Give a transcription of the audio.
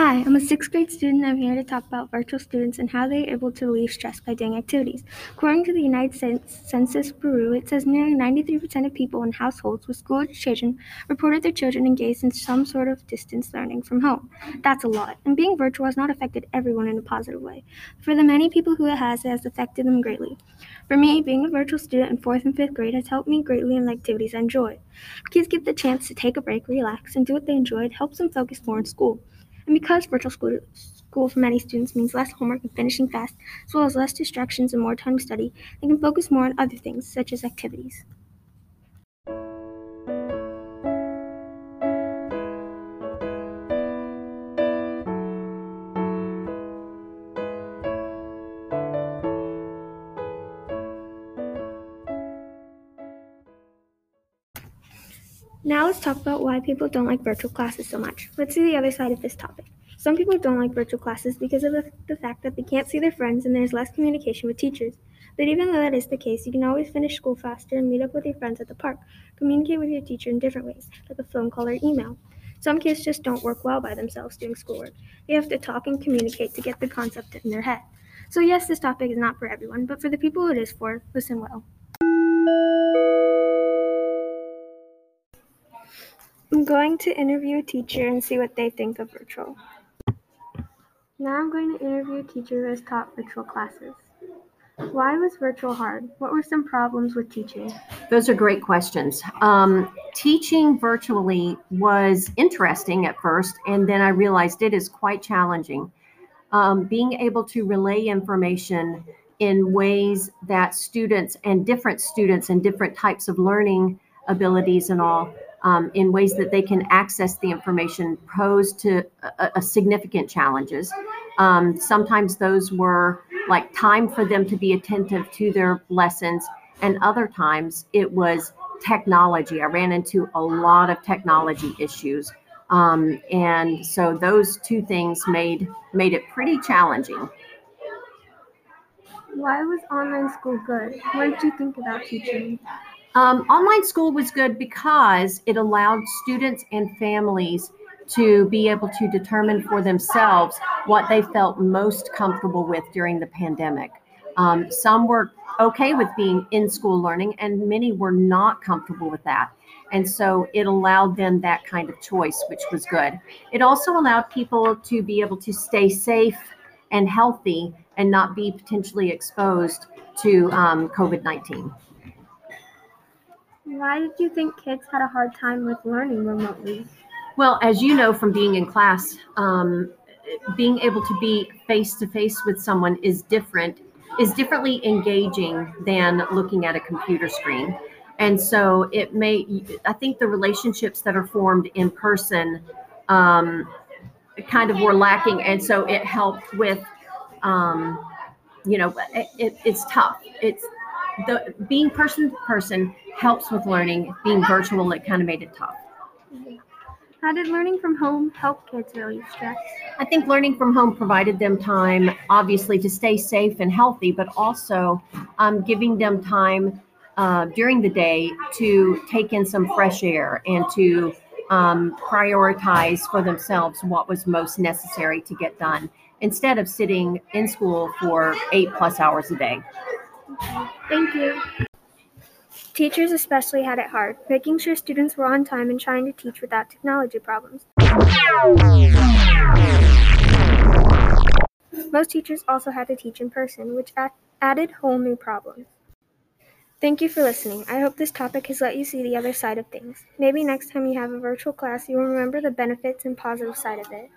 Hi, I'm a sixth grade student. I'm here to talk about virtual students and how they are able to relieve stress by doing activities. According to the United States Census Bureau, it says nearly 93% of people in households with school age children reported their children engaged in some sort of distance learning from home. That's a lot, and being virtual has not affected everyone in a positive way. For the many people who it has, it has affected them greatly. For me, being a virtual student in fourth and fifth grade has helped me greatly in the activities I enjoy. Kids get the chance to take a break, relax, and do what they enjoy. It helps them focus more in school. And because virtual school, school for many students means less homework and finishing fast, as well as less distractions and more time to study, they can focus more on other things, such as activities. Now let's talk about why people don't like virtual classes so much. Let's see the other side of this topic. Some people don't like virtual classes because of the, the, fact that they can't see their friends and there's less communication with teachers. But even though that is the case, you can always finish school faster and meet up with your friends at the park. Communicate with your teacher in different ways, like a phone call or email. Some kids just don't work well by themselves doing schoolwork. They have to talk and communicate to get the concept in their head. So, yes, this topic is not for everyone, but for the people it is for, listen well. I'm going to interview a teacher and see what they think of virtual. Now I'm going to interview a teacher who has taught virtual classes. Why was virtual hard? What were some problems with teaching? Those are great questions. Um, teaching virtually was interesting at first, and then I realized it is quite challenging. Um, being able to relay information in ways that students and different students and different types of learning abilities and all um, in ways that they can access the information posed to a, a significant challenges. Um, sometimes those were like time for them to be attentive to their lessons, and other times it was technology. I ran into a lot of technology issues. Um, and so those two things made made it pretty challenging. Why was online school good? What did you think about teaching? Um, online school was good because it allowed students and families to be able to determine for themselves what they felt most comfortable with during the pandemic. Um, some were okay with being in school learning, and many were not comfortable with that. And so it allowed them that kind of choice, which was good. It also allowed people to be able to stay safe and healthy and not be potentially exposed to um, COVID 19. Why did you think kids had a hard time with learning remotely? Well, as you know from being in class, um, being able to be face to face with someone is different, is differently engaging than looking at a computer screen. And so it may, I think the relationships that are formed in person um, kind of were lacking. And so it helped with, um, you know, it, it's tough. It's the being person to person helps with learning. Being virtual, it kind of made it tough. How did learning from home help kids relieve stress? I think learning from home provided them time, obviously, to stay safe and healthy, but also um, giving them time uh, during the day to take in some fresh air and to um, prioritize for themselves what was most necessary to get done instead of sitting in school for eight plus hours a day. Thank you. Teachers especially had it hard, making sure students were on time and trying to teach without technology problems. Most teachers also had to teach in person, which added whole new problems. Thank you for listening. I hope this topic has let you see the other side of things. Maybe next time you have a virtual class, you will remember the benefits and positive side of it.